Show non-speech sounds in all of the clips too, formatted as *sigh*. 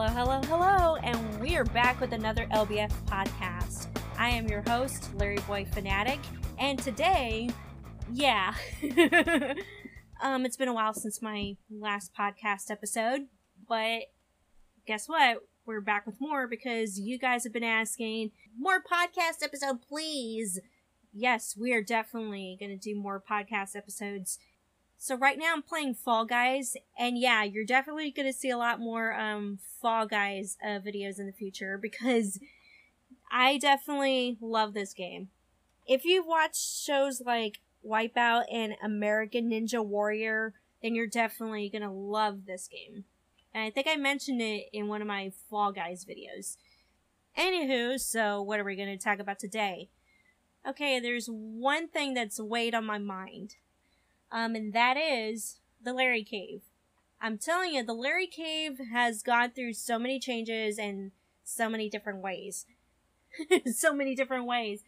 Hello, hello, hello, and we are back with another LBF podcast. I am your host, Larry Boy Fanatic, and today, yeah, *laughs* um, it's been a while since my last podcast episode, but guess what? We're back with more because you guys have been asking more podcast episode, please. Yes, we are definitely going to do more podcast episodes so right now I'm playing Fall Guys, and yeah, you're definitely gonna see a lot more um, Fall Guys uh, videos in the future because I definitely love this game. If you've watched shows like Wipeout and American Ninja Warrior, then you're definitely gonna love this game. And I think I mentioned it in one of my Fall Guys videos. Anywho, so what are we gonna talk about today? Okay, there's one thing that's weighed on my mind um, and that is the Larry Cave. I'm telling you, the Larry Cave has gone through so many changes and so many different ways. *laughs* so many different ways.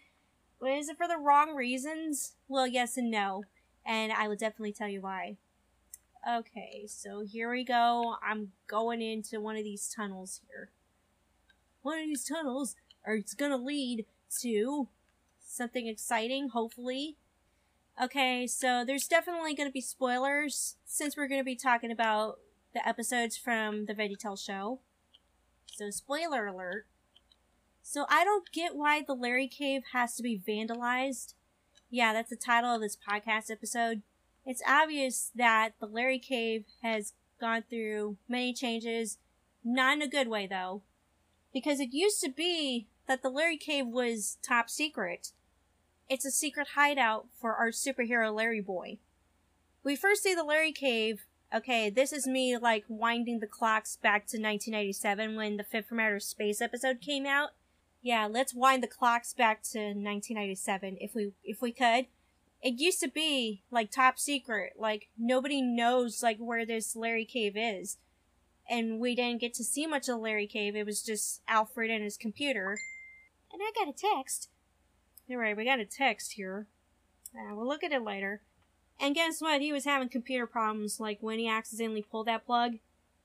But is it for the wrong reasons? Well, yes and no. And I will definitely tell you why. Okay, so here we go. I'm going into one of these tunnels here. One of these tunnels are it's gonna lead to something exciting, hopefully. Okay, so there's definitely going to be spoilers since we're going to be talking about the episodes from the VeggieTales show. So, spoiler alert. So, I don't get why the Larry Cave has to be vandalized. Yeah, that's the title of this podcast episode. It's obvious that the Larry Cave has gone through many changes, not in a good way though, because it used to be that the Larry Cave was top secret it's a secret hideout for our superhero Larry Boy. We first see the Larry Cave. Okay, this is me like winding the clocks back to 1997 when the Fib from Outer Space episode came out. Yeah, let's wind the clocks back to 1997 if we if we could. It used to be like top secret, like nobody knows like where this Larry Cave is. And we didn't get to see much of Larry Cave. It was just Alfred and his computer. And I got a text Alright, we got a text here. Uh, we'll look at it later. And guess what? He was having computer problems, like when he accidentally pulled that plug.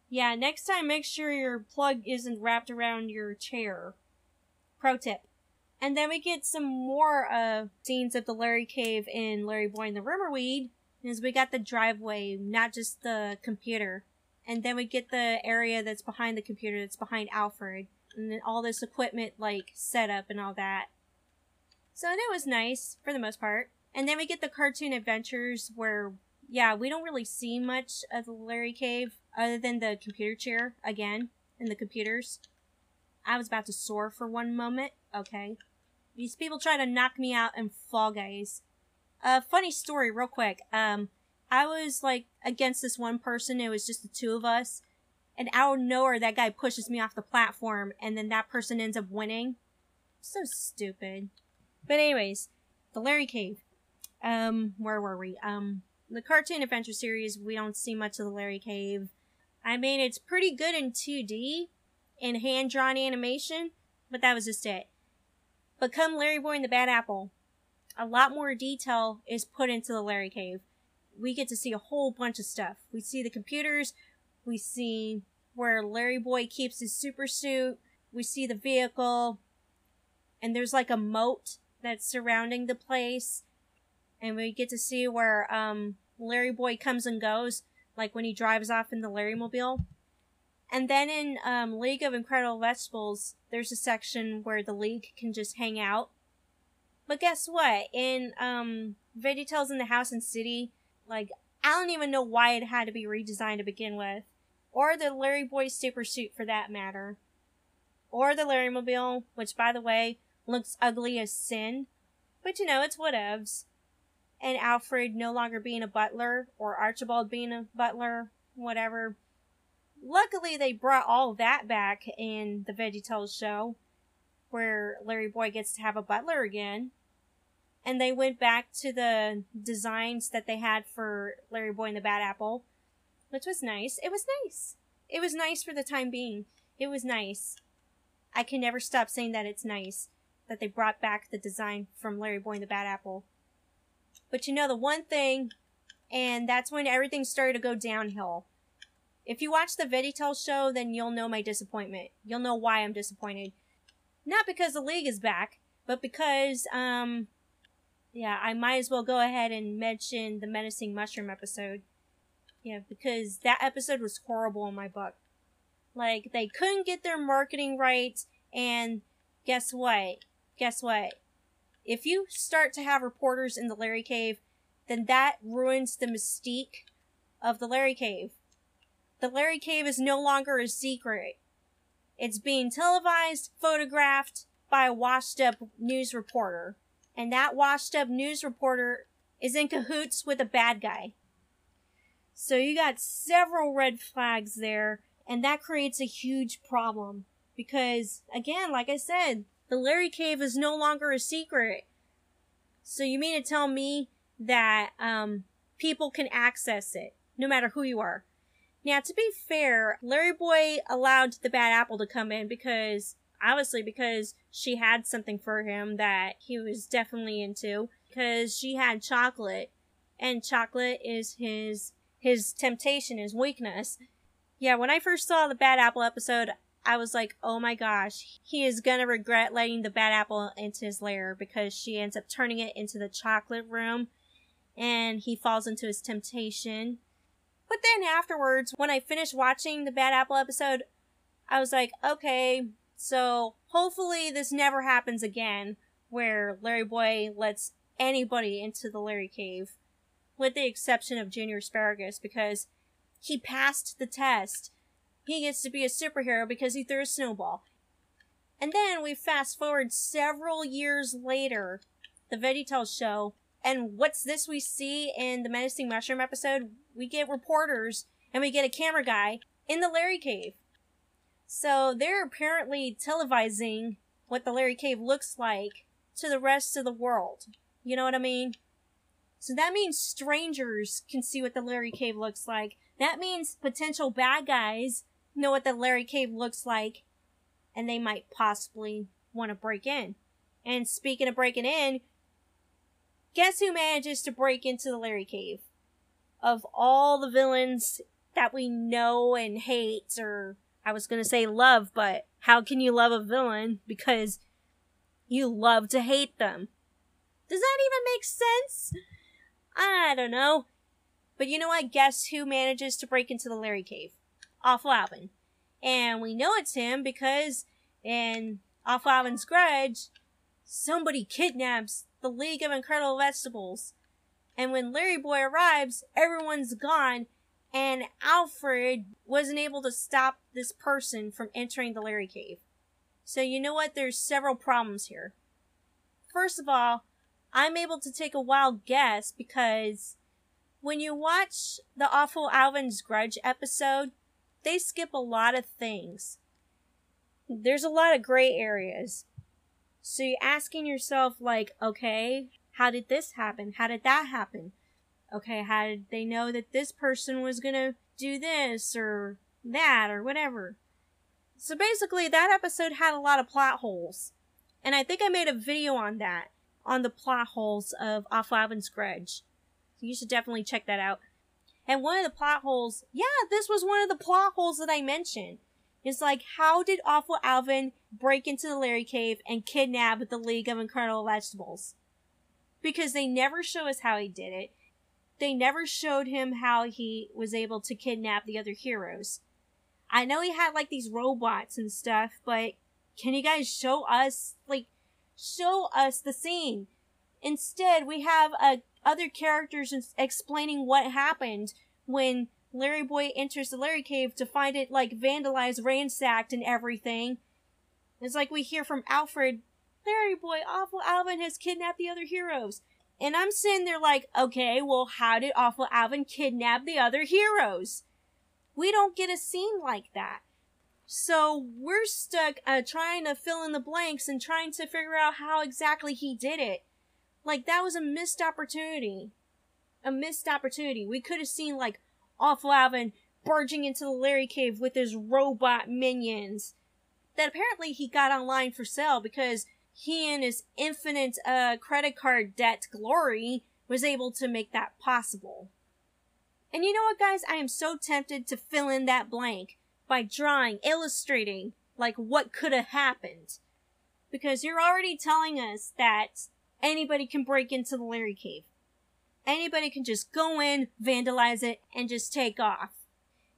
Yeah, next time make sure your plug isn't wrapped around your chair. Pro tip. And then we get some more uh, scenes of the Larry Cave in Larry Boy and the Rumor Weed. Is we got the driveway, not just the computer. And then we get the area that's behind the computer, that's behind Alfred. And then all this equipment, like, set up and all that. So that was nice for the most part. And then we get the cartoon adventures where, yeah, we don't really see much of the Larry Cave other than the computer chair again and the computers. I was about to soar for one moment. Okay. These people try to knock me out and Fall Guys. A uh, funny story, real quick. Um, I was like against this one person. It was just the two of us. And out of nowhere, that guy pushes me off the platform, and then that person ends up winning. So stupid. But anyways, the Larry Cave. Um, where were we? Um, the cartoon adventure series, we don't see much of the Larry Cave. I mean, it's pretty good in 2D, in hand drawn animation, but that was just it. But come Larry Boy and the Bad Apple, a lot more detail is put into the Larry Cave. We get to see a whole bunch of stuff. We see the computers, we see where Larry Boy keeps his super suit, we see the vehicle, and there's like a moat that's surrounding the place. And we get to see where um, Larry Boy comes and goes, like when he drives off in the Larry Mobile. And then in um, League of Incredible Vegetables, there's a section where the League can just hang out. But guess what? In um, VeggieTales in the House and City, like, I don't even know why it had to be redesigned to begin with. Or the Larry Boy super suit for that matter. Or the Larry Mobile, which by the way, looks ugly as sin. But you know, it's whatevs. And Alfred no longer being a butler, or Archibald being a butler, whatever. Luckily, they brought all that back in the VeggieTales show, where Larry Boy gets to have a butler again. And they went back to the designs that they had for Larry Boy and the Bad Apple, which was nice. It was nice. It was nice for the time being. It was nice. I can never stop saying that it's nice that they brought back the design from Larry Boy and the Bad Apple. But you know, the one thing, and that's when everything started to go downhill, If you watch the VeggieTales show, then you'll know my disappointment. You'll know why I'm disappointed. Not because the league is back, but because, um, yeah, I might as well go ahead and mention the Menacing Mushroom episode. Yeah, because that episode was horrible in my book. Like, they couldn't get their marketing right, and guess what? Guess what? If you start to have reporters in the Larry Cave, then that ruins the mystique of the Larry Cave. The Larry Cave is no longer a secret. It's being televised, photographed by a washed up news reporter. And that washed up news reporter is in cahoots with a bad guy. So you got several red flags there, and that creates a huge problem. Because, again, like I said, the Larry Cave is no longer a secret. So you mean to tell me that um, people can access it, no matter who you are? Now, to be fair, Larry Boy allowed the bad apple to come in because, obviously, because she had something for him that he was definitely into. Because she had chocolate, and chocolate is his his temptation, his weakness. Yeah, when I first saw the bad apple episode, I was like, oh my gosh, he is gonna regret letting the bad apple into his lair because she ends up turning it into the chocolate room and he falls into his temptation. But then afterwards, when I finished watching the Bad Apple episode, I was like, okay, so hopefully this never happens again where Larry Boy lets anybody into the Larry Cave, with the exception of Junior Asparagus, because he passed the test. He gets to be a superhero because he threw a snowball. And then we fast forward several years later, the VeggieTales show, and what's this we see in the Menacing Mushroom episode? We get reporters and we get a camera guy in the Larry Cave. So they're apparently televising what the Larry Cave looks like to the rest of the world. You know what I mean? So that means strangers can see what the Larry Cave looks like. That means potential bad guys know what the Larry Cave looks like and they might possibly want to break in. And speaking of breaking in, guess who manages to break into the Larry Cave? Of all the villains that we know and hate, or I was gonna say love, but how can you love a villain? Because you love to hate them. Does that even make sense? I don't know. But you know what? Guess who manages to break into the Larry Cave? Awful Alvin. And we know it's him because in Awful Alvin's Grudge, somebody kidnaps the League of Incredible Vegetables. And when Larry Boy arrives, everyone's gone, and Alfred wasn't able to stop this person from entering the Larry Cave. So you know what? There's several problems here. First of all, I'm able to take a wild guess because when you watch the Awful Alvin's Grudge episode, they skip a lot of things. There's a lot of gray areas. So you're asking yourself, like, okay, how did this happen? How did that happen? Okay, how did they know that this person was gonna do this or that or whatever? So basically, that episode had a lot of plot holes. And I think I made a video on that, on the plot holes of Awful Alvin's Grudge. So you should definitely check that out. And one of the plot holes, yeah, this was one of the plot holes that I mentioned. It's like, how did Awful Alvin break into the Larry Cave and kidnap the League of Incredible Vegetables? Because they never show us how he did it. They never showed him how he was able to kidnap the other heroes. I know he had like these robots and stuff, but can you guys show us, like, show us the scene? Instead, we have uh, other characters explaining what happened when Larry Boy enters the Larry Cave to find it like vandalized, ransacked, and everything. It's like we hear from Alfred, Larry Boy, Awful Alvin has kidnapped the other heroes. And I'm sitting there like, okay, well, how did Awful Alvin kidnap the other heroes? We don't get a scene like that. So we're stuck uh, trying to fill in the blanks and trying to figure out how exactly he did it. Like, that was a missed opportunity. A missed opportunity. We could have seen, like, Awful Alvin barging into the Larry Cave with his robot minions that apparently he got online for sale because he and his infinite uh, credit card debt glory was able to make that possible. And you know what, guys? I am so tempted to fill in that blank by drawing, illustrating, like what could have happened. Because you're already telling us that anybody can break into the Larry Cave. Anybody can just go in, vandalize it, and just take off.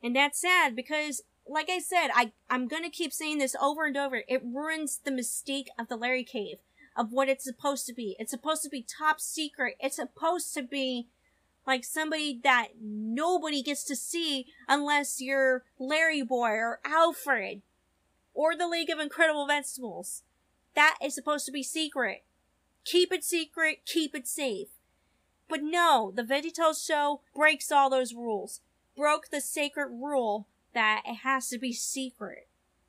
And that's sad because, like I said, I, I'm gonna keep saying this over and over. It ruins the mystique of the Larry Cave, of what it's supposed to be. It's supposed to be top secret. It's supposed to be like somebody that nobody gets to see unless you're Larry Boy or Alfred or the League of Incredible Vegetables. That is supposed to be secret. Keep it secret, keep it safe. But no, the VeggieTales show breaks all those rules. Broke the sacred rule that it has to be secret.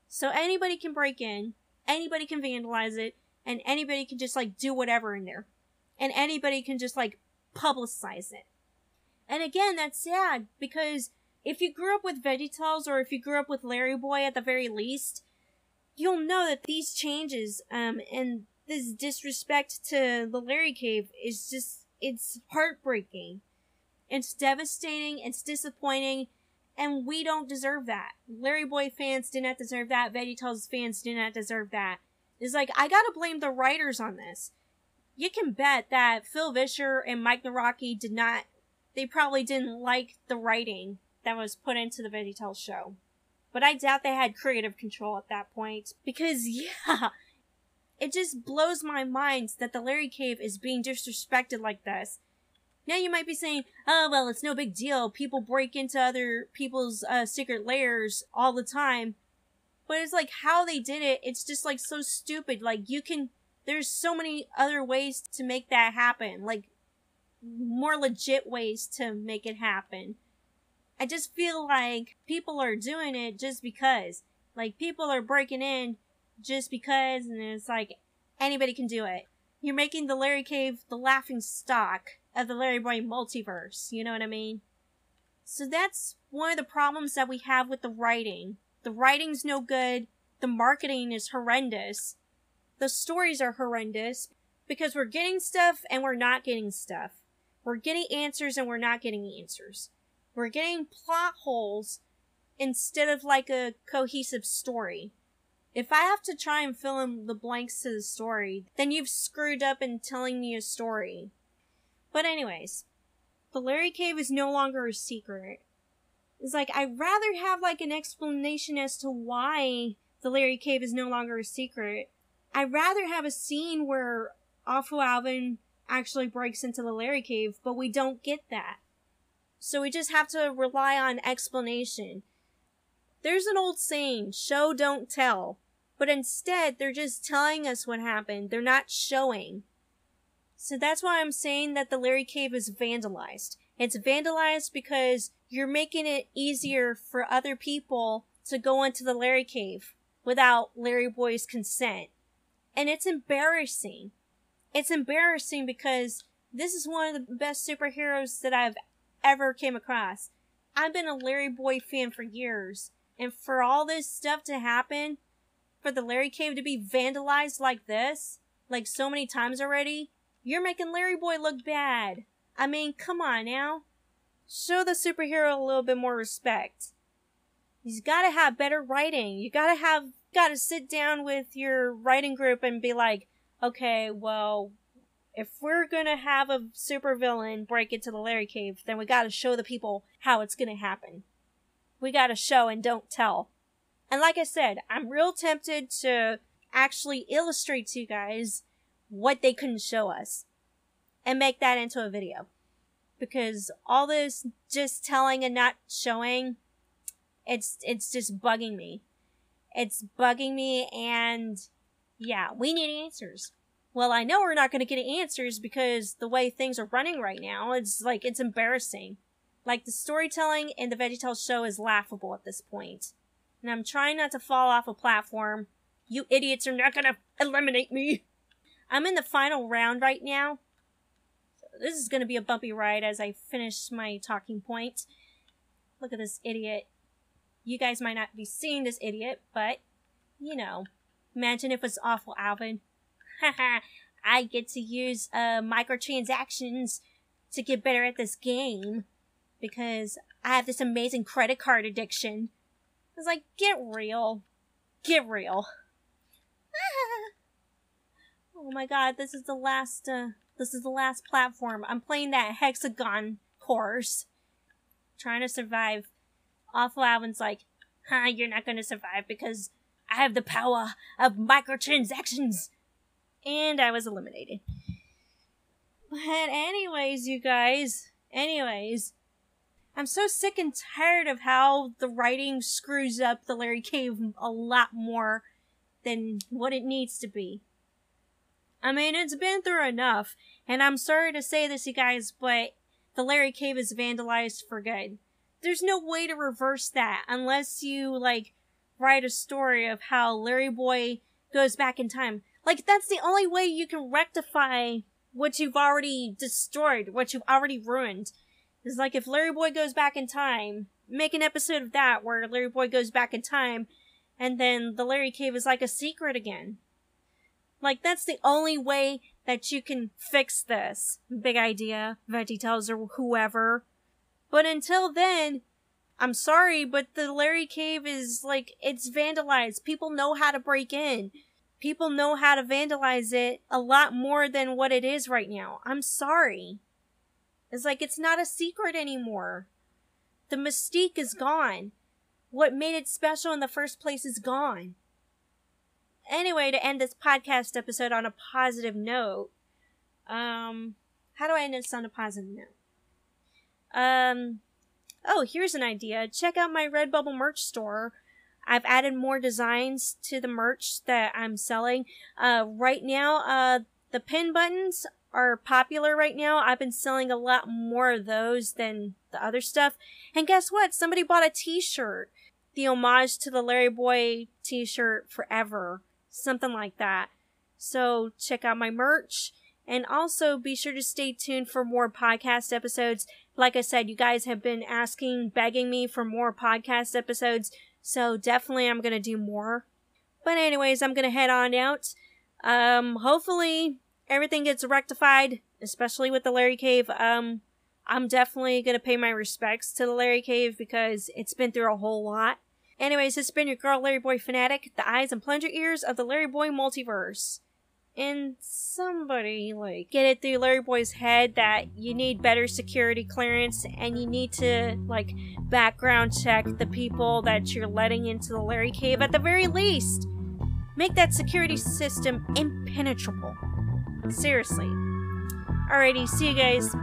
So anybody can break in, anybody can vandalize it, and anybody can just like do whatever in there. And anybody can just like publicize it. And again, that's sad because if you grew up with VeggieTales or if you grew up with Larry Boy at the very least, you'll know that these changes um, and this disrespect to the Larry Cave is just, it's heartbreaking. It's devastating, it's disappointing, and we don't deserve that. Larry Boy fans did not deserve that, VeggieTales fans did not deserve that. It's like, I gotta blame the writers on this. You can bet that Phil Vischer and Mike Nawrocki did not they probably didn't like the writing that was put into the VeggieTales show. But I doubt they had creative control at that point. Because, *laughs* yeah, it just blows my mind that the Larry Cave is being disrespected like this. Now you might be saying, oh, well, it's no big deal. People break into other people's uh, secret lairs all the time. But it's like how they did it, it's just like so stupid. Like, you can, there's so many other ways to make that happen. Like, more legit ways to make it happen. I just feel like people are doing it just because. Like people are breaking in just because and it's like anybody can do it. You're making the Larry Cave the laughing stock of the Larry Boy multiverse, you know what I mean? So that's one of the problems that we have with the writing. The writing's no good, the marketing is horrendous, the stories are horrendous because we're getting stuff and we're not getting stuff. We're getting answers and we're not getting answers. We're getting plot holes instead of like a cohesive story. If I have to try and fill in the blanks to the story, then you've screwed up in telling me a story. But anyways, the Larry Cave is no longer a secret. It's like I'd rather have like an explanation as to why the Larry Cave is no longer a secret. I'd rather have a scene where Awful Alvin actually breaks into the Larry cave, but we don't get that. So we just have to rely on explanation. There's an old saying, show don't tell. But instead, they're just telling us what happened. They're not showing. So that's why I'm saying that the Larry Cave is vandalized. It's vandalized because you're making it easier for other people to go into the Larry Cave without Larry Boy's consent. And it's embarrassing it's embarrassing because this is one of the best superheroes that I've ever came across. I've been a Larry Boy fan for years, and for all this stuff to happen, for the Larry Cave to be vandalized like this, like so many times already, you're making Larry Boy look bad. I mean, come on now. Show the superhero a little bit more respect. He's gotta have better writing. You gotta have, gotta sit down with your writing group and be like, okay, well, if we're gonna have a supervillain break into the Larry Cave, then we gotta show the people how it's gonna happen. We gotta show and don't tell. And like I said, I'm real tempted to actually illustrate to you guys what they couldn't show us and make that into a video. Because all this just telling and not showing, it's, it's just bugging me. It's bugging me and yeah, we need answers. Well, I know we're not going to get answers because the way things are running right now, it's like, it's embarrassing. Like, the storytelling in the VeggieTales show is laughable at this point. And I'm trying not to fall off a platform. You idiots are not to eliminate me. I'm in the final round right now. This is to be a bumpy ride as I finish my talking point. Look at this idiot. You guys might not be seeing this idiot, but, you know. Imagine if it's awful Alvin. Haha, *laughs* I get to use uh, microtransactions to get better at this game. Because I have this amazing credit card addiction. I was like, get real. Get real. *laughs* oh my god, this is the last, uh, this is the last platform. I'm playing that hexagon course. Trying to survive. Awful Alvin's like, huh, you're not gonna survive because I have the power of microtransactions. And I was eliminated. But anyways, you guys, anyways, I'm so sick and tired of how the writing screws up the Larry Cave a lot more than what it needs to be. I mean, it's been through enough, and I'm sorry to say this, you guys, but the Larry Cave is vandalized for good. There's no way to reverse that unless you, like, write a story of how Larry Boy goes back in time. Like, that's the only way you can rectify what you've already destroyed, what you've already ruined. Is like if Larry Boy goes back in time, make an episode of that where Larry Boy goes back in time, and then the Larry Cave is like a secret again. Like that's the only way that you can fix this. Big idea, VeggieTales or whoever. But until then, I'm sorry, but the Larry Cave is like it's vandalized. People know how to break in people know how to vandalize it a lot more than what it is right now. I'm sorry. It's like it's not a secret anymore. The mystique is gone. What made it special in the first place is gone. Anyway, to end this podcast episode on a positive note, um, how do I end this on a positive note? Um, oh, here's an idea. Check out my Redbubble merch store I've added more designs to the merch that I'm selling. Uh, right now, uh, the pin buttons are popular right now. I've been selling a lot more of those than the other stuff. And guess what? Somebody bought a t-shirt. The homage to the Larry Boy t-shirt forever. Something like that. So check out my merch. And also be sure to stay tuned for more podcast episodes. Like I said, you guys have been asking, begging me for more podcast episodes. So definitely I'm going to do more. But anyways, I'm going to head on out. Um, hopefully everything gets rectified, especially with the Larry Cave. Um, I'm definitely to pay my respects to the Larry Cave because it's been through a whole lot. Anyways, has been your girl Larry Boy Fanatic, the eyes and plunger ears of the Larry Boy multiverse and somebody like get it through Larry Boy's head that you need better security clearance and you need to like background check the people that you're letting into the Larry cave at the very least. Make that security system impenetrable. Seriously. Alrighty, see you guys.